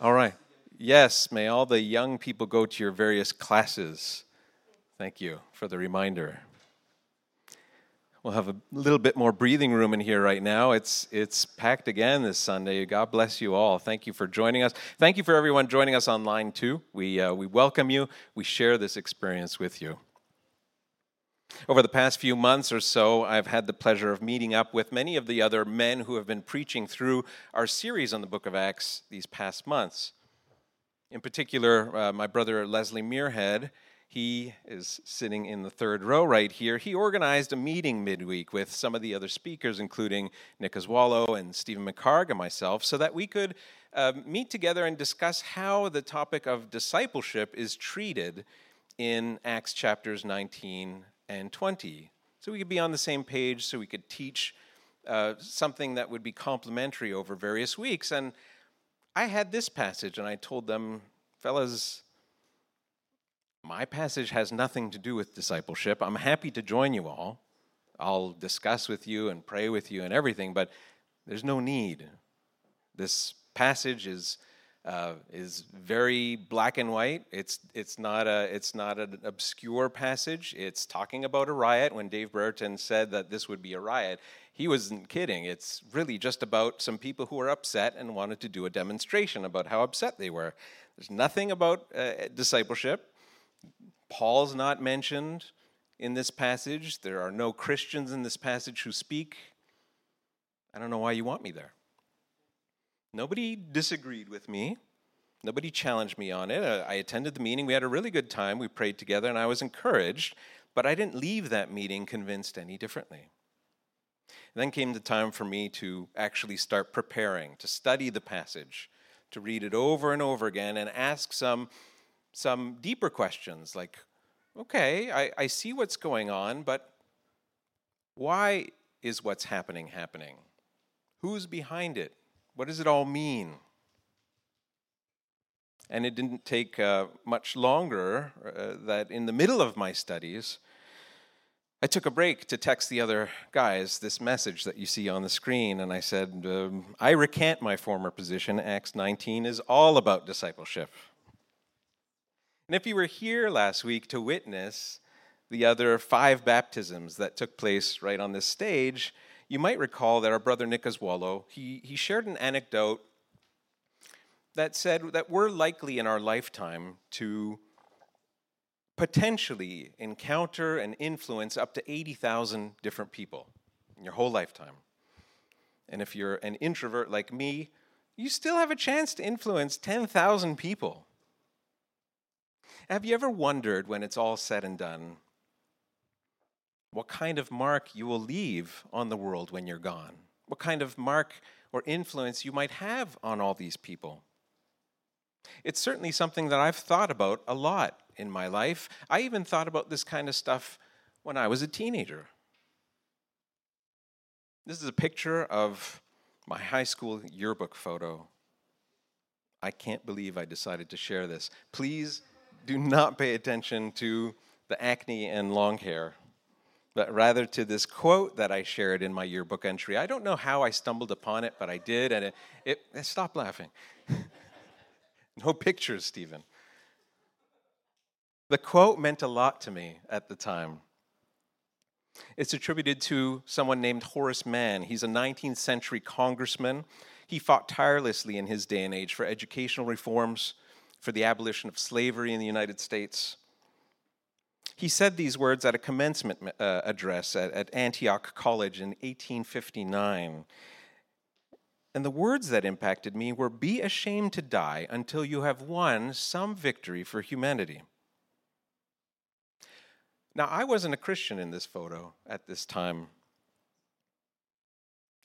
All right. Yes, may all the young people go to your various classes. Thank you for the reminder. We'll have a little bit more breathing room in here right now. It's it's packed again this Sunday. God bless you all. Thank you for joining us. Thank you for everyone joining us online too. We uh, we welcome you. We share this experience with you. Over the past few months or so, I've had the pleasure of meeting up with many of the other men who have been preaching through our series on the book of Acts these past months. In particular, uh, my brother Leslie Muirhead, he is sitting in the third row right here. He organized a meeting midweek with some of the other speakers, including Nick Oswallo and Stephen McCarg and myself, so that we could uh, meet together and discuss how the topic of discipleship is treated in Acts chapters 19 and 20. So we could be on the same page, so we could teach uh, something that would be complementary over various weeks. And I had this passage, and I told them, fellas, my passage has nothing to do with discipleship. I'm happy to join you all. I'll discuss with you and pray with you and everything, but there's no need. This passage is uh, is very black and white. It's it's not a it's not an obscure passage. It's talking about a riot. When Dave Brereton said that this would be a riot, he wasn't kidding. It's really just about some people who were upset and wanted to do a demonstration about how upset they were. There's nothing about uh, discipleship. Paul's not mentioned in this passage. There are no Christians in this passage who speak. I don't know why you want me there. Nobody disagreed with me. Nobody challenged me on it. Uh, I attended the meeting. We had a really good time. We prayed together, and I was encouraged, but I didn't leave that meeting convinced any differently. And then came the time for me to actually start preparing, to study the passage, to read it over and over again, and ask some, some deeper questions like, okay, I, I see what's going on, but why is what's happening happening? Who's behind it? What does it all mean? And it didn't take uh, much longer uh, that in the middle of my studies, I took a break to text the other guys this message that you see on the screen, and I said, um, I recant my former position. Acts 19 is all about discipleship. And if you were here last week to witness the other five baptisms that took place right on this stage, you might recall that our brother Nick Oswallo, he, he shared an anecdote that said that we're likely in our lifetime to potentially encounter and influence up to 80,000 different people in your whole lifetime. And if you're an introvert like me, you still have a chance to influence 10,000 people. Have you ever wondered when it's all said and done what kind of mark you will leave on the world when you're gone, what kind of mark or influence you might have on all these people. It's certainly something that I've thought about a lot in my life. I even thought about this kind of stuff when I was a teenager. This is a picture of my high school yearbook photo. I can't believe I decided to share this. Please do not pay attention to the acne and long hair but rather to this quote that I shared in my yearbook entry. I don't know how I stumbled upon it, but I did, and it, it, it stop laughing. no pictures, Stephen. The quote meant a lot to me at the time. It's attributed to someone named Horace Mann. He's a 19th century congressman. He fought tirelessly in his day and age for educational reforms, for the abolition of slavery in the United States. He said these words at a commencement uh, address at, at Antioch College in 1859. And the words that impacted me were Be ashamed to die until you have won some victory for humanity. Now, I wasn't a Christian in this photo at this time.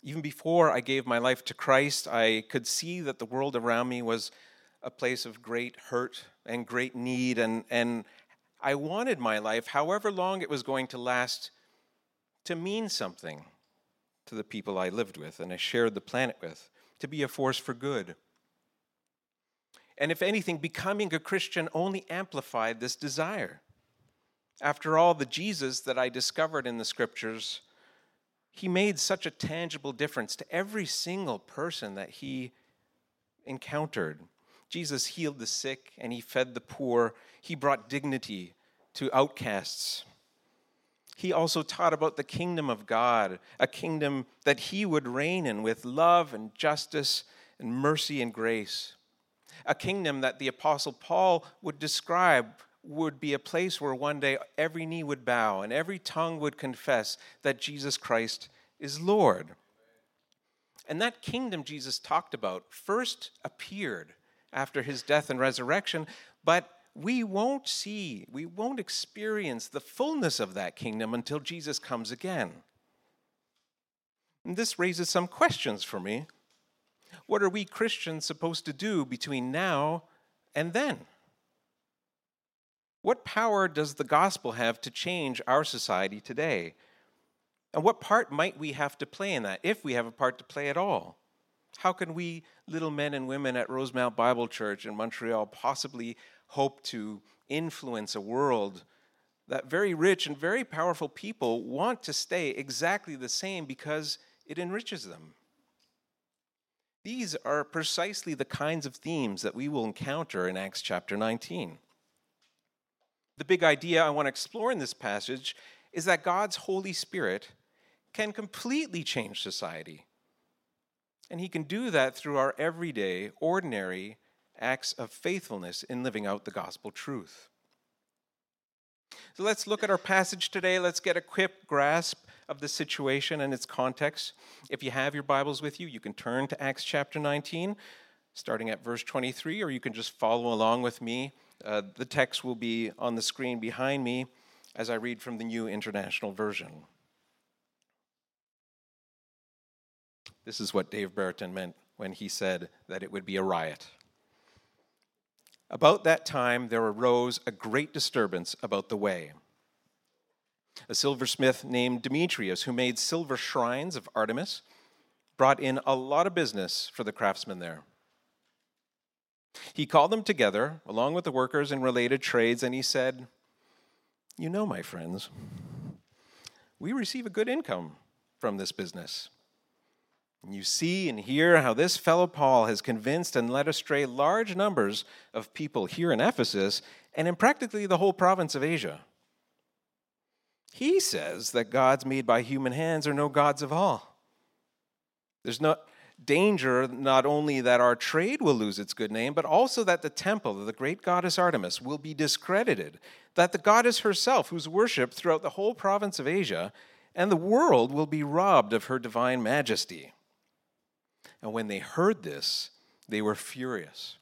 Even before I gave my life to Christ, I could see that the world around me was a place of great hurt and great need, and, and I wanted my life, however long it was going to last, to mean something to the people I lived with and I shared the planet with, to be a force for good. And if anything, becoming a Christian only amplified this desire. After all, the Jesus that I discovered in the scriptures, he made such a tangible difference to every single person that he encountered. Jesus healed the sick and he fed the poor. He brought dignity to outcasts. He also taught about the kingdom of God, a kingdom that he would reign in with love and justice and mercy and grace. A kingdom that the Apostle Paul would describe would be a place where one day every knee would bow and every tongue would confess that Jesus Christ is Lord. And that kingdom Jesus talked about first appeared after his death and resurrection, but we won't see, we won't experience the fullness of that kingdom until Jesus comes again. And this raises some questions for me. What are we Christians supposed to do between now and then? What power does the gospel have to change our society today? And what part might we have to play in that, if we have a part to play at all? How can we, little men and women at Rosemount Bible Church in Montreal, possibly hope to influence a world that very rich and very powerful people want to stay exactly the same because it enriches them? These are precisely the kinds of themes that we will encounter in Acts chapter 19. The big idea I want to explore in this passage is that God's Holy Spirit can completely change society. And He can do that through our everyday, ordinary acts of faithfulness in living out the gospel truth. So let's look at our passage today. Let's get a quick grasp of the situation and its context. If you have your Bibles with you, you can turn to Acts chapter 19, starting at verse 23, or you can just follow along with me uh, the text will be on the screen behind me as I read from the New International Version. This is what Dave Brereton meant when he said that it would be a riot. About that time, there arose a great disturbance about the way. A silversmith named Demetrius, who made silver shrines of Artemis, brought in a lot of business for the craftsmen there. He called them together, along with the workers in related trades, and he said, You know, my friends, we receive a good income from this business. And you see and hear how this fellow Paul has convinced and led astray large numbers of people here in Ephesus and in practically the whole province of Asia. He says that gods made by human hands are no gods of all. There's no, danger not only that our trade will lose its good name, but also that the temple of the great goddess Artemis will be discredited, that the goddess herself, who's worshipped throughout the whole province of Asia, and the world will be robbed of her divine majesty. And when they heard this, they were furious.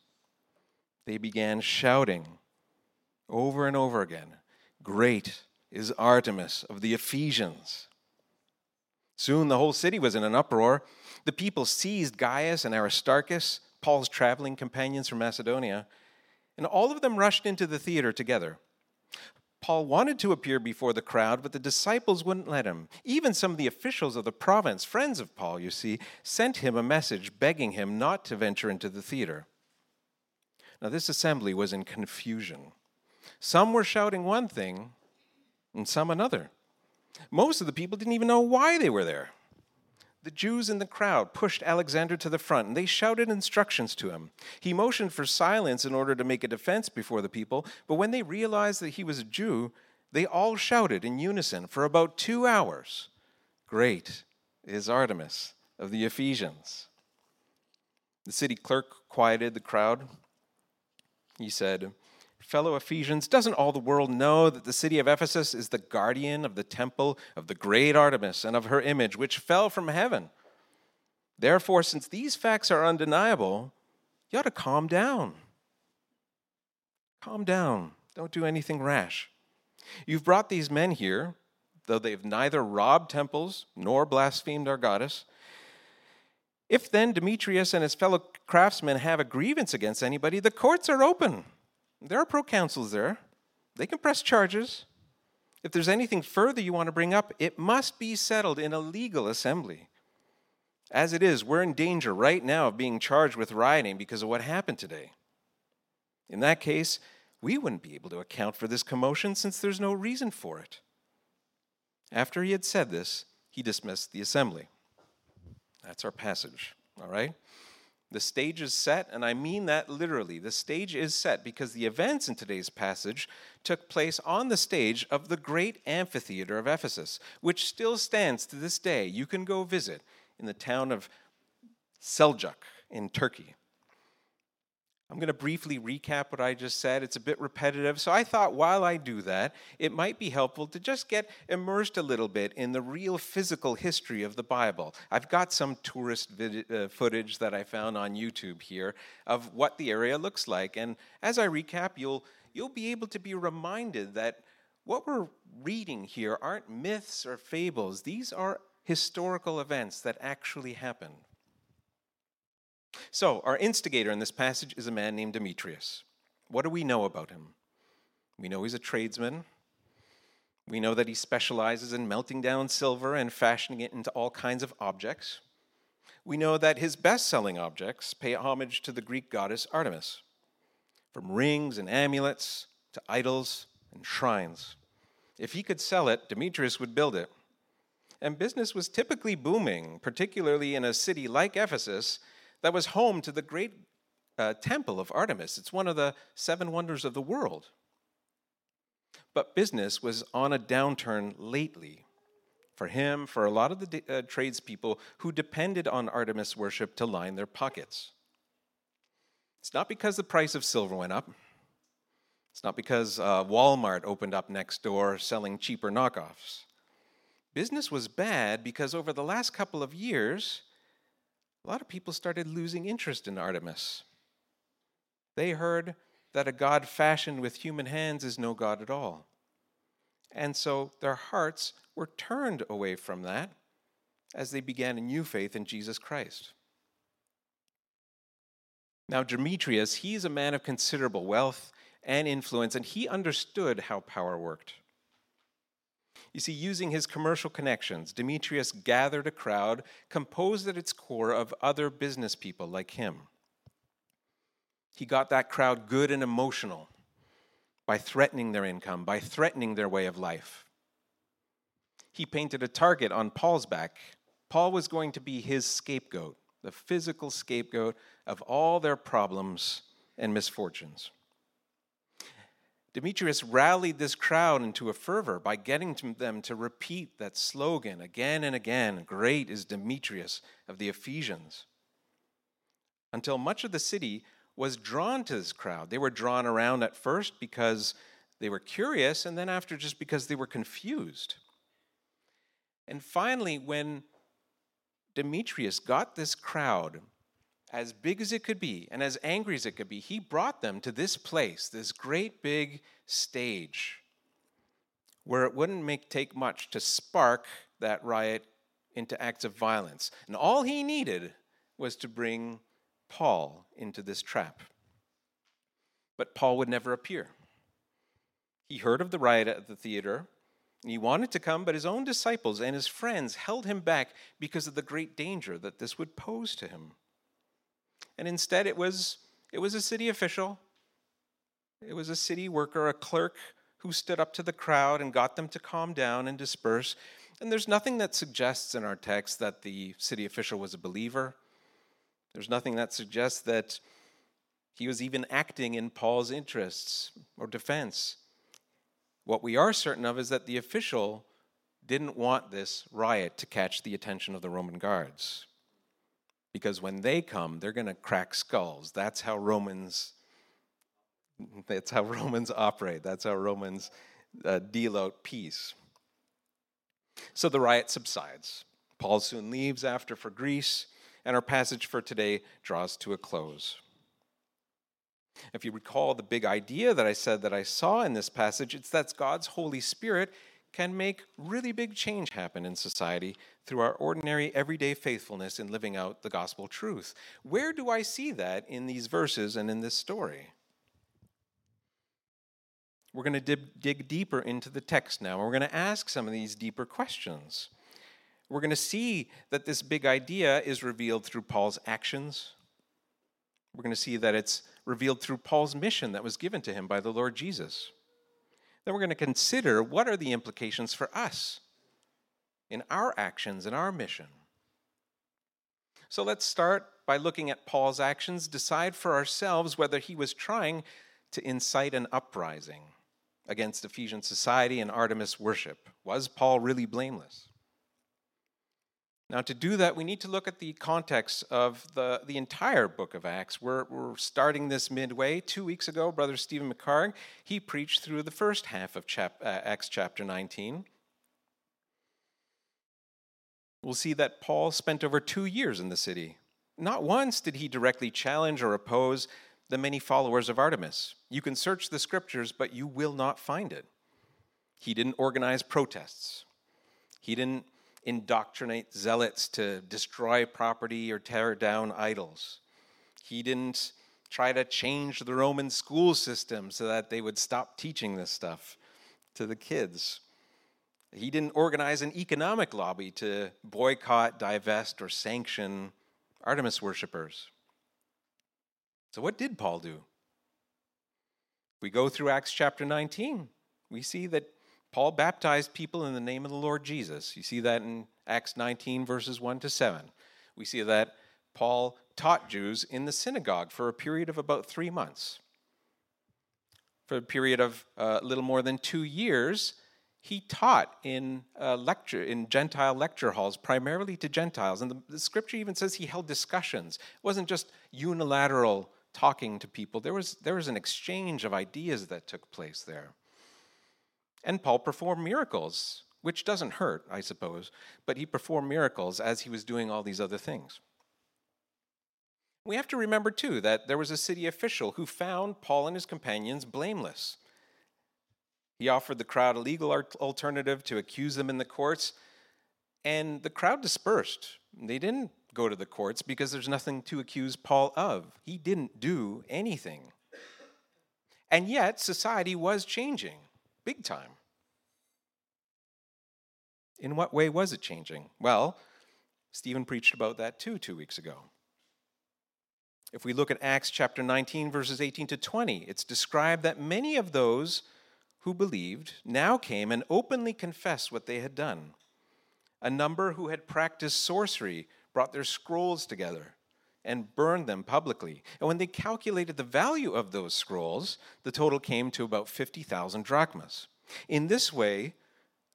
They began shouting over and over again Great is Artemis of the Ephesians. Soon the whole city was in an uproar the people seized Gaius and Aristarchus, Paul's traveling companions from Macedonia, and all of them rushed into the theater together. Paul wanted to appear before the crowd, but the disciples wouldn't let him. Even some of the officials of the province, friends of Paul, you see, sent him a message begging him not to venture into the theater. Now, this assembly was in confusion. Some were shouting one thing, and some another. Most of the people didn't even know why they were there. The Jews in the crowd pushed Alexander to the front and they shouted instructions to him. He motioned for silence in order to make a defense before the people, but when they realized that he was a Jew, they all shouted in unison for about two hours Great is Artemis of the Ephesians. The city clerk quieted the crowd. He said, Fellow Ephesians, doesn't all the world know that the city of Ephesus is the guardian of the temple of the great Artemis and of her image, which fell from heaven? Therefore, since these facts are undeniable, you ought to calm down. Calm down. Don't do anything rash. You've brought these men here, though they've neither robbed temples nor blasphemed our goddess. If then Demetrius and his fellow craftsmen have a grievance against anybody, the courts are open there are proconsuls there. They can press charges. If there's anything further you want to bring up, it must be settled in a legal assembly. As it is, we're in danger right now of being charged with rioting because of what happened today. In that case, we wouldn't be able to account for this commotion since there's no reason for it. After he had said this, he dismissed the assembly. That's our passage, all right? The stage is set, and I mean that literally. The stage is set because the events in today's passage took place on the stage of the great amphitheater of Ephesus, which still stands to this day. You can go visit in the town of Seljuk in Turkey. I'm going to briefly recap what I just said. It's a bit repetitive. So I thought while I do that, it might be helpful to just get immersed a little bit in the real physical history of the Bible. I've got some tourist vid- uh, footage that I found on YouTube here of what the area looks like. And as I recap, you'll, you'll be able to be reminded that what we're reading here aren't myths or fables, these are historical events that actually happened. So, our instigator in this passage is a man named Demetrius. What do we know about him? We know he's a tradesman. We know that he specializes in melting down silver and fashioning it into all kinds of objects. We know that his best selling objects pay homage to the Greek goddess Artemis, from rings and amulets to idols and shrines. If he could sell it, Demetrius would build it. And business was typically booming, particularly in a city like Ephesus that was home to the great uh, temple of Artemis. It's one of the seven wonders of the world. But business was on a downturn lately for him, for a lot of the uh, tradespeople who depended on Artemis worship to line their pockets. It's not because the price of silver went up. It's not because uh, Walmart opened up next door selling cheaper knockoffs. Business was bad because over the last couple of years, a lot of people started losing interest in Artemis. They heard that a God fashioned with human hands is no God at all. And so their hearts were turned away from that as they began a new faith in Jesus Christ. Now, Demetrius, he's a man of considerable wealth and influence, and he understood how power worked. You see, using his commercial connections, Demetrius gathered a crowd composed at its core of other business people like him. He got that crowd good and emotional by threatening their income, by threatening their way of life. He painted a target on Paul's back. Paul was going to be his scapegoat, the physical scapegoat of all their problems and misfortunes. Demetrius rallied this crowd into a fervor by getting them to repeat that slogan again and again Great is Demetrius of the Ephesians. Until much of the city was drawn to this crowd. They were drawn around at first because they were curious, and then after just because they were confused. And finally, when Demetrius got this crowd as big as it could be and as angry as it could be, he brought them to this place, this great big stage, where it wouldn't make, take much to spark that riot into acts of violence. And all he needed was to bring Paul into this trap. But Paul would never appear. He heard of the riot at the theater. He wanted to come, but his own disciples and his friends held him back because of the great danger that this would pose to him and instead it was it was a city official. It was a city worker a clerk who stood up to the crowd and got them to calm down and disperse. And there's nothing that suggests in our text that the city official was a believer. There's nothing that suggests that he was even acting in Paul's interests or defense. What we are certain of is that the official didn't want this riot to catch the attention of the Roman guards because when they come they're going to crack skulls. That's how romans that's how romans operate. That's how romans uh, deal out peace. So the riot subsides. Paul soon leaves after for greece and our passage for today draws to a close. If you recall the big idea that i said that i saw in this passage it's that god's holy spirit can make really big change happen in society through our ordinary, everyday faithfulness in living out the gospel truth. Where do I see that in these verses and in this story? We're going to dig, dig deeper into the text now. and We're going to ask some of these deeper questions. We're going to see that this big idea is revealed through Paul's actions. We're going to see that it's revealed through Paul's mission that was given to him by the Lord Jesus. Then we're going to consider what are the implications for us in our actions, in our mission. So let's start by looking at Paul's actions, decide for ourselves whether he was trying to incite an uprising against Ephesian society and Artemis worship. Was Paul really blameless? Now, to do that, we need to look at the context of the, the entire book of Acts. We're, we're starting this midway. Two weeks ago, Brother Stephen McCarg, he preached through the first half of chap, uh, Acts chapter 19. We'll see that Paul spent over two years in the city. Not once did he directly challenge or oppose the many followers of Artemis. You can search the scriptures, but you will not find it. He didn't organize protests. He didn't indoctrinate zealots to destroy property or tear down idols. He didn't try to change the Roman school system so that they would stop teaching this stuff to the kids. He didn't organize an economic lobby to boycott, divest, or sanction Artemis worshippers. So, what did Paul do? We go through Acts chapter 19. We see that Paul baptized people in the name of the Lord Jesus. You see that in Acts 19, verses 1 to 7. We see that Paul taught Jews in the synagogue for a period of about three months. For a period of a uh, little more than two years, he taught in lecture in Gentile lecture halls, primarily to Gentiles. And the, the scripture even says he held discussions. It wasn't just unilateral talking to people. There was there was an exchange of ideas that took place there. And Paul performed miracles, which doesn't hurt, I suppose, but he performed miracles as he was doing all these other things. We have to remember, too, that there was a city official who found Paul and his companions blameless. He offered the crowd a legal alternative to accuse them in the courts, and the crowd dispersed. They didn't go to the courts because there's nothing to accuse Paul of. He didn't do anything. And yet, society was changing big time. In what way was it changing? Well, Stephen preached about that too two weeks ago. If we look at Acts chapter 19, verses 18 to 20, it's described that many of those who believed now came and openly confessed what they had done. A number who had practiced sorcery brought their scrolls together and burned them publicly. And when they calculated the value of those scrolls, the total came to about 50,000 drachmas. In this way,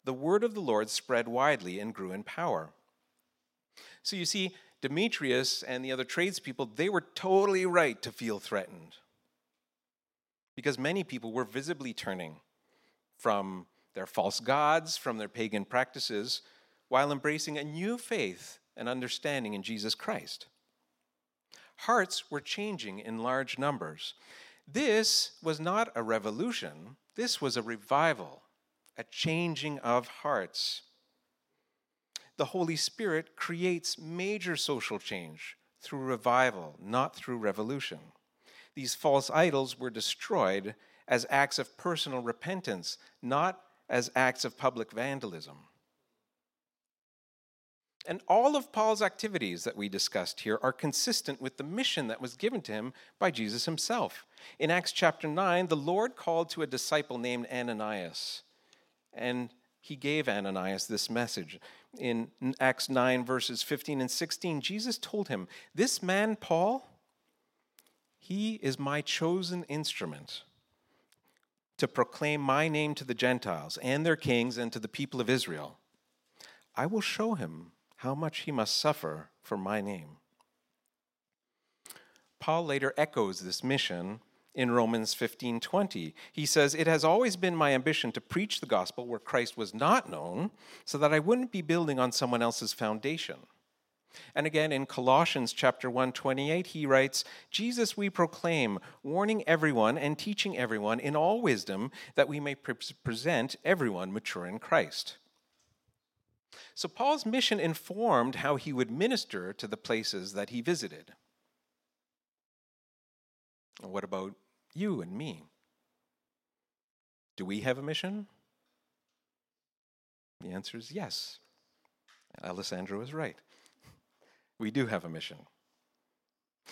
the word of the Lord spread widely and grew in power. So you see, Demetrius and the other tradespeople, they were totally right to feel threatened. Because many people were visibly turning from their false gods, from their pagan practices, while embracing a new faith and understanding in Jesus Christ hearts were changing in large numbers. This was not a revolution, this was a revival, a changing of hearts. The Holy Spirit creates major social change through revival, not through revolution. These false idols were destroyed as acts of personal repentance, not as acts of public vandalism. And all of Paul's activities that we discussed here are consistent with the mission that was given to him by Jesus himself. In Acts chapter 9, the Lord called to a disciple named Ananias, and he gave Ananias this message. In Acts 9, verses 15 and 16, Jesus told him, This man, Paul, he is my chosen instrument to proclaim my name to the Gentiles and their kings and to the people of Israel. I will show him how much he must suffer for my name. Paul later echoes this mission in Romans 15:20. He says, "It has always been my ambition to preach the gospel where Christ was not known, so that I wouldn't be building on someone else's foundation." And again in Colossians chapter 1:28 he writes, "Jesus we proclaim, warning everyone and teaching everyone in all wisdom that we may pre- present everyone mature in Christ." So Paul's mission informed how he would minister to the places that he visited. What about you and me? Do we have a mission? The answer is yes. Alessandro is right. We do have a mission.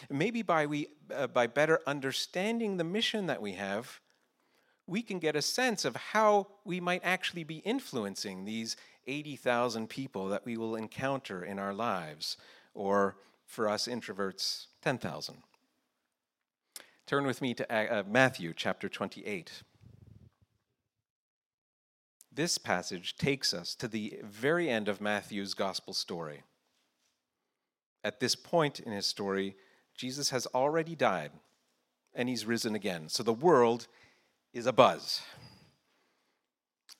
Maybe by, we, uh, by better understanding the mission that we have, we can get a sense of how we might actually be influencing these 80,000 people that we will encounter in our lives, or for us introverts, 10,000. Turn with me to uh, Matthew chapter 28. This passage takes us to the very end of Matthew's gospel story. At this point in his story, Jesus has already died and he's risen again. So the world is abuzz.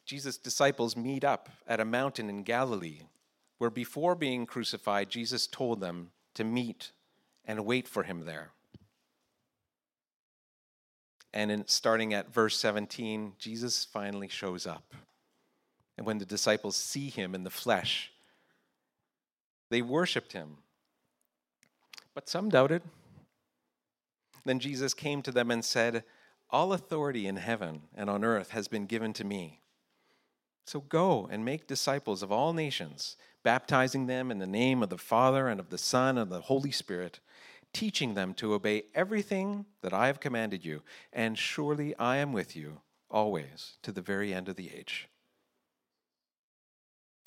Jesus' disciples meet up at a mountain in Galilee, where before being crucified, Jesus told them to meet and wait for him there. And in, starting at verse 17, Jesus finally shows up. And when the disciples see him in the flesh, they worshiped him. But some doubted. Then Jesus came to them and said, All authority in heaven and on earth has been given to me. So go and make disciples of all nations, baptizing them in the name of the Father and of the Son and of the Holy Spirit, teaching them to obey everything that I have commanded you. And surely I am with you always to the very end of the age.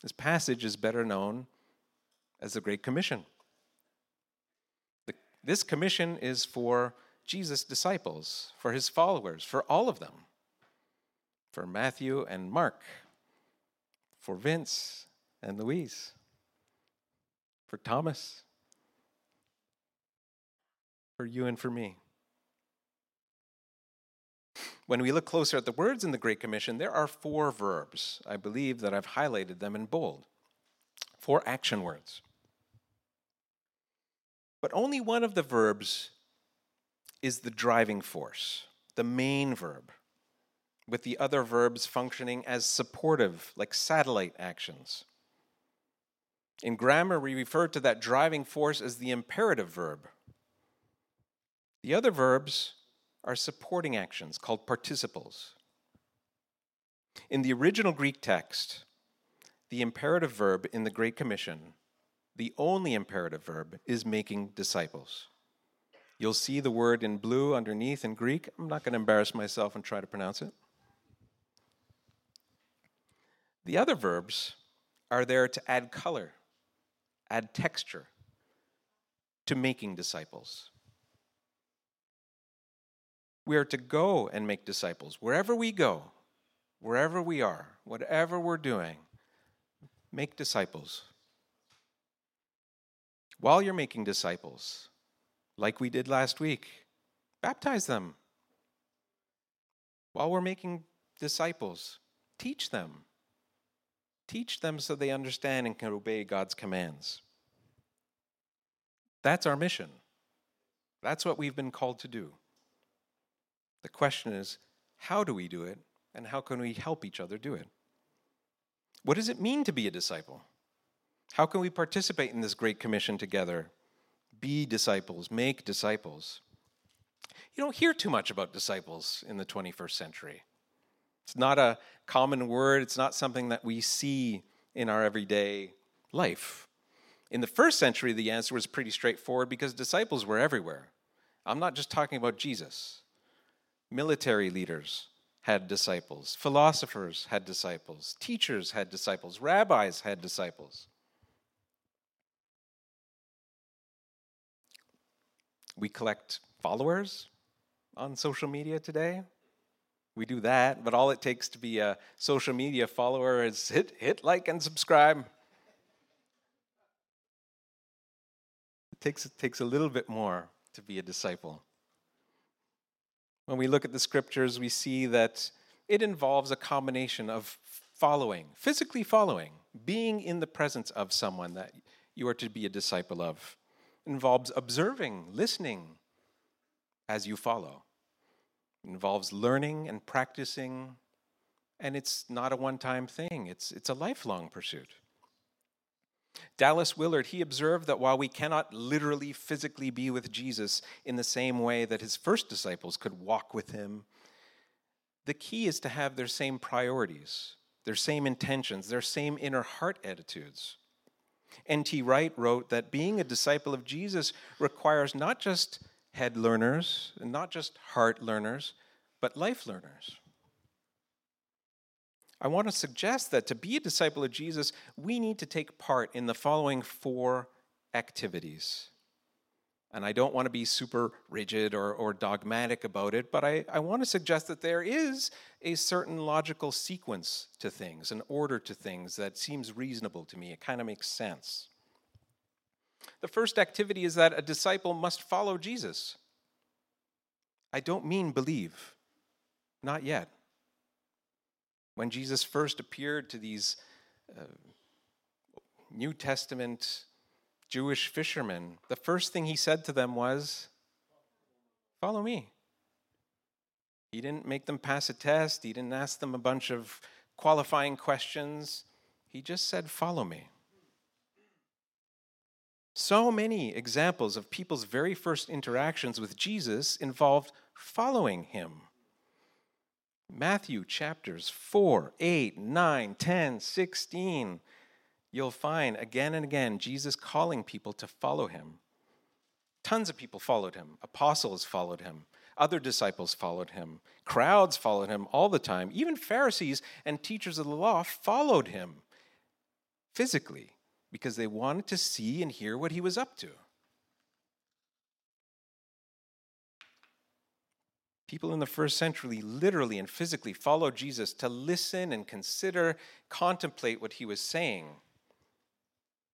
This passage is better known as the Great Commission. The, this commission is for Jesus' disciples, for his followers, for all of them, for Matthew and Mark, for Vince and Louise, for Thomas, for you and for me. When we look closer at the words in the Great Commission, there are four verbs. I believe that I've highlighted them in bold. Four action words. But only one of the verbs is the driving force, the main verb, with the other verbs functioning as supportive, like satellite actions. In grammar, we refer to that driving force as the imperative verb. The other verbs are supporting actions called participles. In the original Greek text, the imperative verb in the Great Commission, the only imperative verb, is making disciples. You'll see the word in blue underneath in Greek. I'm not going to embarrass myself and try to pronounce it. The other verbs are there to add color, add texture to making disciples. We are to go and make disciples. Wherever we go, wherever we are, whatever we're doing, make disciples. While you're making disciples, like we did last week, baptize them. While we're making disciples, teach them. Teach them so they understand and can obey God's commands. That's our mission. That's what we've been called to do. The question is, how do we do it, and how can we help each other do it? What does it mean to be a disciple? How can we participate in this great commission together? Be disciples, make disciples. You don't hear too much about disciples in the 21st century. It's not a common word, it's not something that we see in our everyday life. In the first century, the answer was pretty straightforward because disciples were everywhere. I'm not just talking about Jesus. Military leaders had disciples, philosophers had disciples, teachers had disciples, rabbis had disciples. We collect followers on social media today. We do that, but all it takes to be a social media follower is hit, hit like and subscribe. It takes, it takes a little bit more to be a disciple. When we look at the scriptures, we see that it involves a combination of following, physically following, being in the presence of someone that you are to be a disciple of. It involves observing, listening as you follow. It involves learning and practicing, and it's not a one time thing, it's, it's a lifelong pursuit. Dallas Willard, he observed that while we cannot literally physically be with Jesus in the same way that his first disciples could walk with him, the key is to have their same priorities, their same intentions, their same inner heart attitudes. N.T. Wright wrote that being a disciple of Jesus requires not just head learners and not just heart learners, but life learners. I want to suggest that to be a disciple of Jesus, we need to take part in the following four activities. And I don't want to be super rigid or, or dogmatic about it, but I, I want to suggest that there is a certain logical sequence to things, an order to things that seems reasonable to me. It kind of makes sense. The first activity is that a disciple must follow Jesus. I don't mean believe, not yet. When Jesus first appeared to these uh, New Testament Jewish fishermen, the first thing he said to them was, Follow me. He didn't make them pass a test, he didn't ask them a bunch of qualifying questions. He just said, Follow me. So many examples of people's very first interactions with Jesus involved following him. Matthew chapters 4, 8, 9, 10, 16 you'll find again and again Jesus calling people to follow him. Tons of people followed him. Apostles followed him. Other disciples followed him. Crowds followed him all the time. Even Pharisees and teachers of the law followed him physically because they wanted to see and hear what he was up to. People in the first century literally and physically followed Jesus to listen and consider, contemplate what he was saying.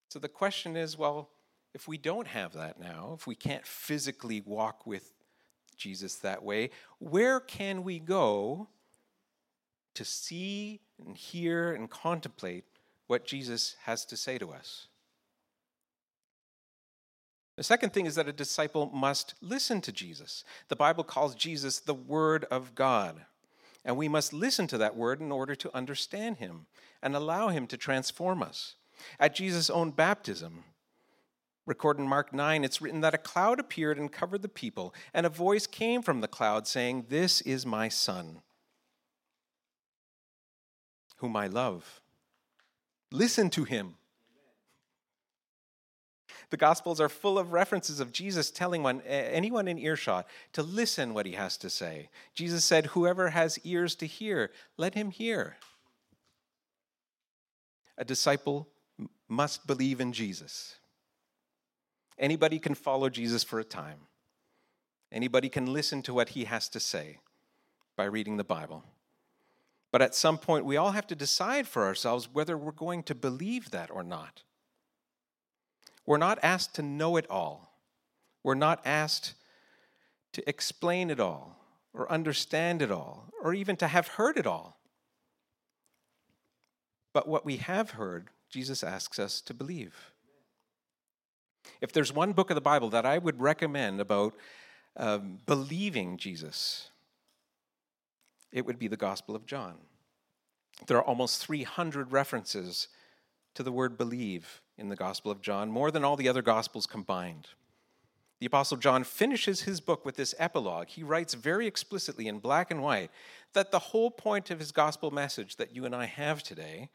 So the question is well, if we don't have that now, if we can't physically walk with Jesus that way, where can we go to see and hear and contemplate what Jesus has to say to us? The second thing is that a disciple must listen to Jesus. The Bible calls Jesus the Word of God. And we must listen to that word in order to understand him and allow him to transform us. At Jesus' own baptism, recorded in Mark 9, it's written that a cloud appeared and covered the people, and a voice came from the cloud saying, This is my Son, whom I love. Listen to him. The Gospels are full of references of Jesus telling one, anyone in earshot to listen what he has to say. Jesus said, Whoever has ears to hear, let him hear. A disciple must believe in Jesus. Anybody can follow Jesus for a time. Anybody can listen to what he has to say by reading the Bible. But at some point, we all have to decide for ourselves whether we're going to believe that or not. We're not asked to know it all. We're not asked to explain it all, or understand it all, or even to have heard it all. But what we have heard, Jesus asks us to believe. If there's one book of the Bible that I would recommend about um, believing Jesus, it would be the Gospel of John. There are almost 300 references to the word believe in the Gospel of John, more than all the other Gospels combined. The Apostle John finishes his book with this epilogue. He writes very explicitly in black and white that the whole point of his gospel message that you and I have today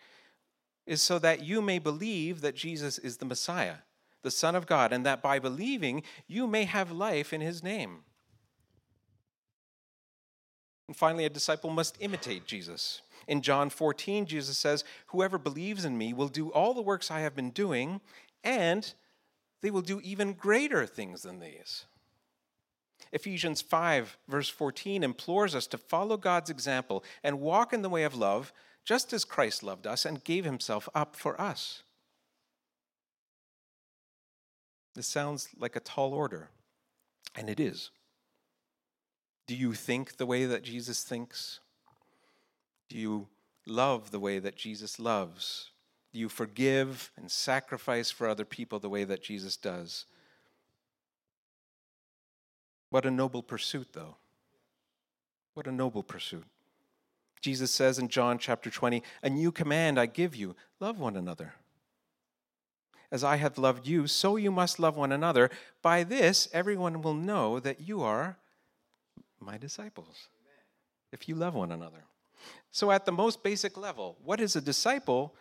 is so that you may believe that Jesus is the Messiah, the Son of God, and that by believing you may have life in his name. And finally, a disciple must imitate Jesus. In John 14, Jesus says, Whoever believes in me will do all the works I have been doing, and they will do even greater things than these. Ephesians 5, verse 14, implores us to follow God's example and walk in the way of love just as Christ loved us and gave himself up for us. This sounds like a tall order, and it is. Do you think the way that Jesus thinks? Do you love the way that Jesus loves? Do you forgive and sacrifice for other people the way that Jesus does? What a noble pursuit, though. What a noble pursuit. Jesus says in John chapter 20, A new command I give you love one another. As I have loved you, so you must love one another. By this, everyone will know that you are my disciples, if you love one another. So, at the most basic level, what is a disciple?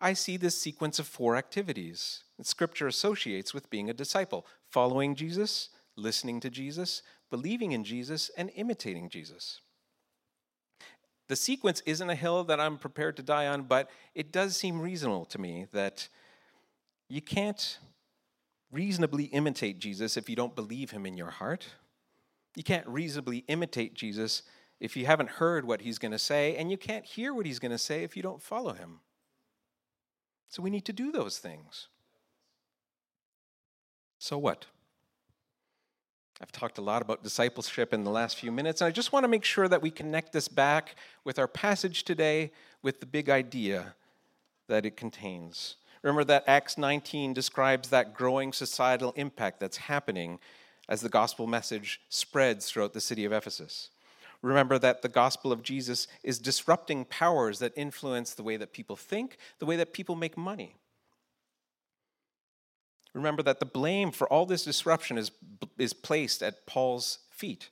I see this sequence of four activities that Scripture associates with being a disciple following Jesus, listening to Jesus, believing in Jesus, and imitating Jesus. The sequence isn't a hill that I'm prepared to die on, but it does seem reasonable to me that you can't reasonably imitate Jesus if you don't believe him in your heart. You can't reasonably imitate Jesus if you haven't heard what he's going to say, and you can't hear what he's going to say if you don't follow him. So we need to do those things. So what? I've talked a lot about discipleship in the last few minutes, and I just want to make sure that we connect this back with our passage today with the big idea that it contains. Remember that Acts 19 describes that growing societal impact that's happening as the gospel message spreads throughout the city of Ephesus. Remember that the gospel of Jesus is disrupting powers that influence the way that people think, the way that people make money. Remember that the blame for all this disruption is, is placed at Paul's feet,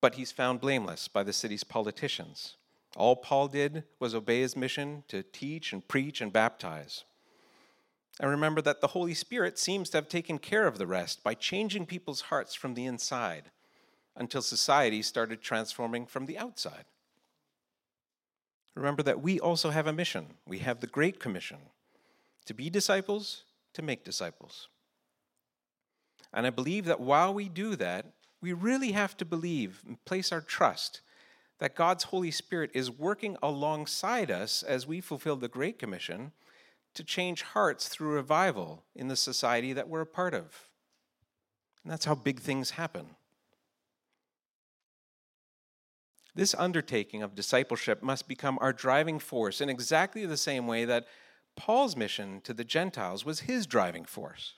but he's found blameless by the city's politicians. All Paul did was obey his mission to teach and preach and baptize. And remember that the Holy Spirit seems to have taken care of the rest by changing people's hearts from the inside until society started transforming from the outside. Remember that we also have a mission. We have the Great Commission to be disciples to make disciples. And I believe that while we do that, we really have to believe and place our trust that God's Holy Spirit is working alongside us as we fulfill the Great Commission to change hearts through revival in the society that we're a part of. And that's how big things happen. This undertaking of discipleship must become our driving force in exactly the same way that Paul's mission to the Gentiles was his driving force.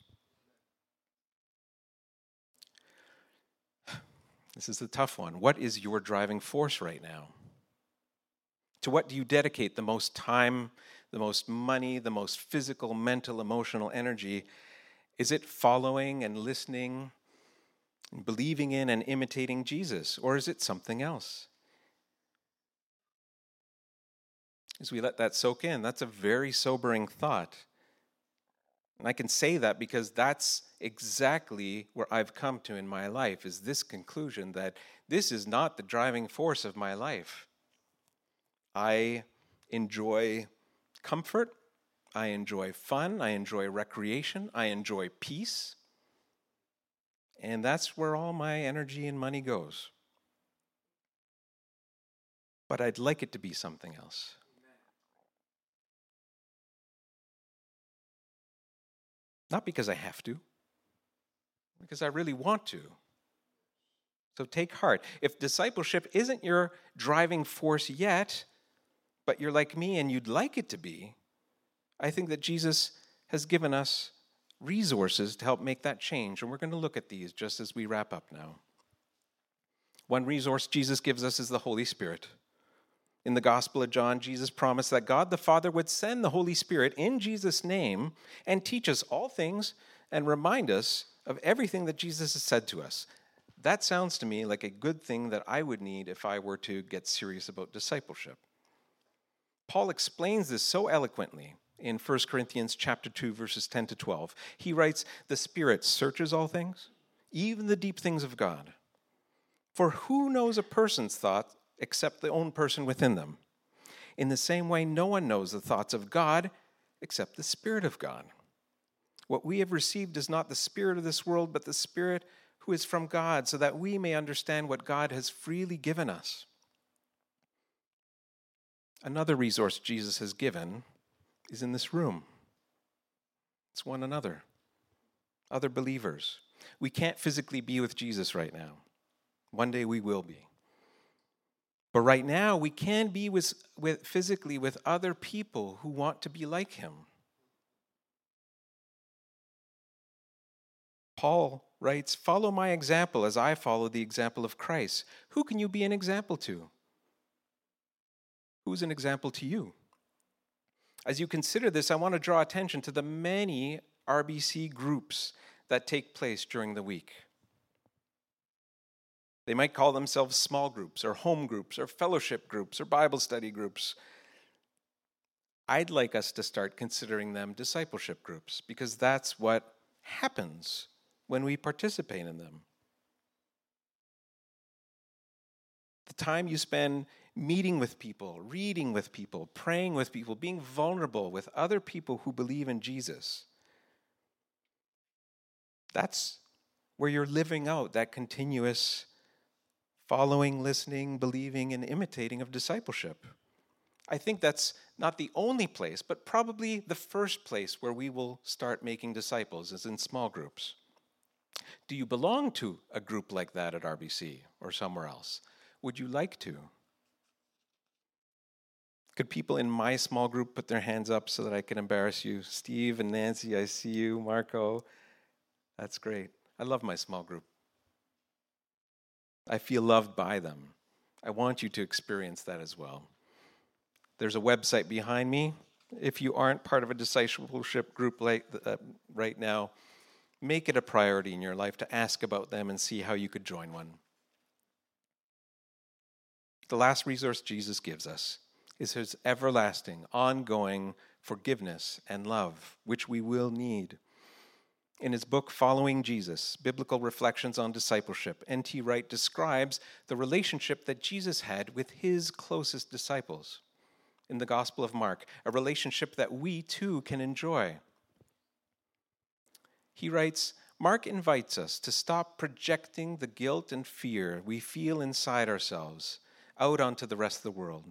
This is the tough one. What is your driving force right now? To what do you dedicate the most time, the most money, the most physical, mental, emotional energy? Is it following and listening, and believing in and imitating Jesus, or is it something else? as we let that soak in. That's a very sobering thought. And I can say that because that's exactly where I've come to in my life is this conclusion that this is not the driving force of my life. I enjoy comfort, I enjoy fun, I enjoy recreation, I enjoy peace. And that's where all my energy and money goes. But I'd like it to be something else. Not because I have to, because I really want to. So take heart. If discipleship isn't your driving force yet, but you're like me and you'd like it to be, I think that Jesus has given us resources to help make that change. And we're going to look at these just as we wrap up now. One resource Jesus gives us is the Holy Spirit. In the Gospel of John, Jesus promised that God the Father would send the Holy Spirit in Jesus' name and teach us all things and remind us of everything that Jesus has said to us. That sounds to me like a good thing that I would need if I were to get serious about discipleship. Paul explains this so eloquently in 1 Corinthians chapter 2 verses 10 to 12. He writes, "The Spirit searches all things, even the deep things of God. For who knows a person's thoughts except the own person within them. In the same way, no one knows the thoughts of God except the Spirit of God. What we have received is not the Spirit of this world, but the Spirit who is from God, so that we may understand what God has freely given us. Another resource Jesus has given is in this room it's one another, other believers. We can't physically be with Jesus right now. One day we will be. But right now, we can be with, with, physically with other people who want to be like him. Paul writes, Follow my example as I follow the example of Christ. Who can you be an example to? Who's an example to you? As you consider this, I want to draw attention to the many RBC groups that take place during the week. They might call themselves small groups or home groups or fellowship groups or Bible study groups. I'd like us to start considering them discipleship groups because that's what happens when we participate in them. The time you spend meeting with people, reading with people, praying with people, being vulnerable with other people who believe in Jesus That's where you're living out that continuous following, listening, believing, and imitating of discipleship. I think that's not the only place, but probably the first place where we will start making disciples is in small groups. Do you belong to a group like that at RBC or somewhere else? Would you like to? Could people in my small group put their hands up so that I can embarrass you? Steve and Nancy, I see you. Marco, that's great. I love my small group. I feel loved by them. I want you to experience that as well. There's a website behind me. If you aren't part of a discipleship group like, uh, right now, make it a priority in your life to ask about them and see how you could join one. The last resource Jesus gives us is his everlasting, ongoing forgiveness and love, which we will need. In his book, Following Jesus Biblical Reflections on Discipleship, N.T. Wright describes the relationship that Jesus had with his closest disciples in the Gospel of Mark, a relationship that we too can enjoy. He writes Mark invites us to stop projecting the guilt and fear we feel inside ourselves out onto the rest of the world.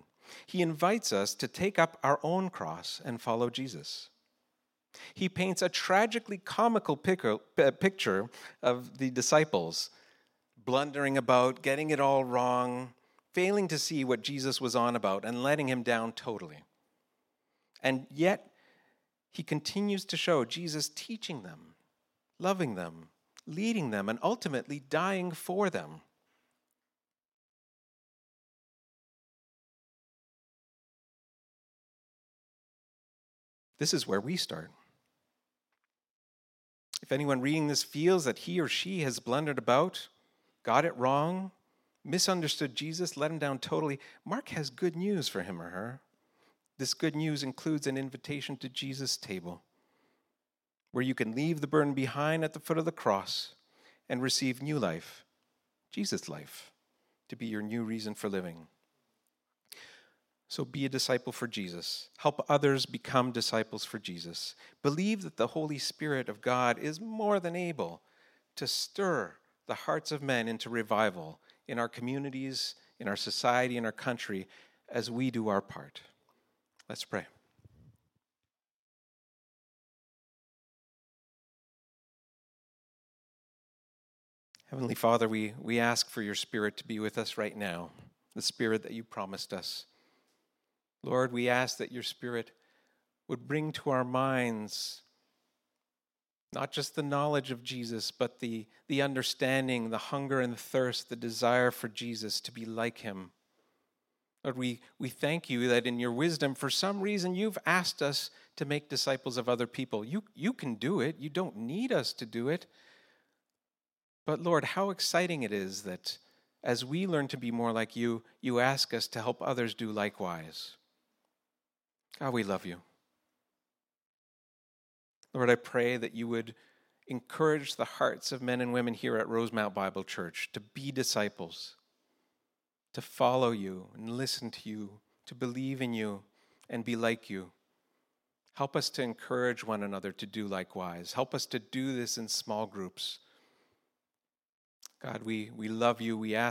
He invites us to take up our own cross and follow Jesus. He paints a tragically comical uh, picture of the disciples blundering about, getting it all wrong, failing to see what Jesus was on about, and letting him down totally. And yet, he continues to show Jesus teaching them, loving them, leading them, and ultimately dying for them. This is where we start. If anyone reading this feels that he or she has blundered about, got it wrong, misunderstood Jesus, let him down totally, Mark has good news for him or her. This good news includes an invitation to Jesus' table, where you can leave the burden behind at the foot of the cross and receive new life, Jesus' life, to be your new reason for living. So be a disciple for Jesus. Help others become disciples for Jesus. Believe that the Holy Spirit of God is more than able to stir the hearts of men into revival in our communities, in our society, in our country, as we do our part. Let's pray. Heavenly Father, we, we ask for your Spirit to be with us right now, the Spirit that you promised us. Lord, we ask that your Spirit would bring to our minds not just the knowledge of Jesus, but the, the understanding, the hunger and thirst, the desire for Jesus to be like him. Lord, we, we thank you that in your wisdom, for some reason, you've asked us to make disciples of other people. You, you can do it, you don't need us to do it. But Lord, how exciting it is that as we learn to be more like you, you ask us to help others do likewise. God, we love you. Lord, I pray that you would encourage the hearts of men and women here at Rosemount Bible Church to be disciples, to follow you and listen to you, to believe in you and be like you. Help us to encourage one another to do likewise. Help us to do this in small groups. God, we, we love you. We ask.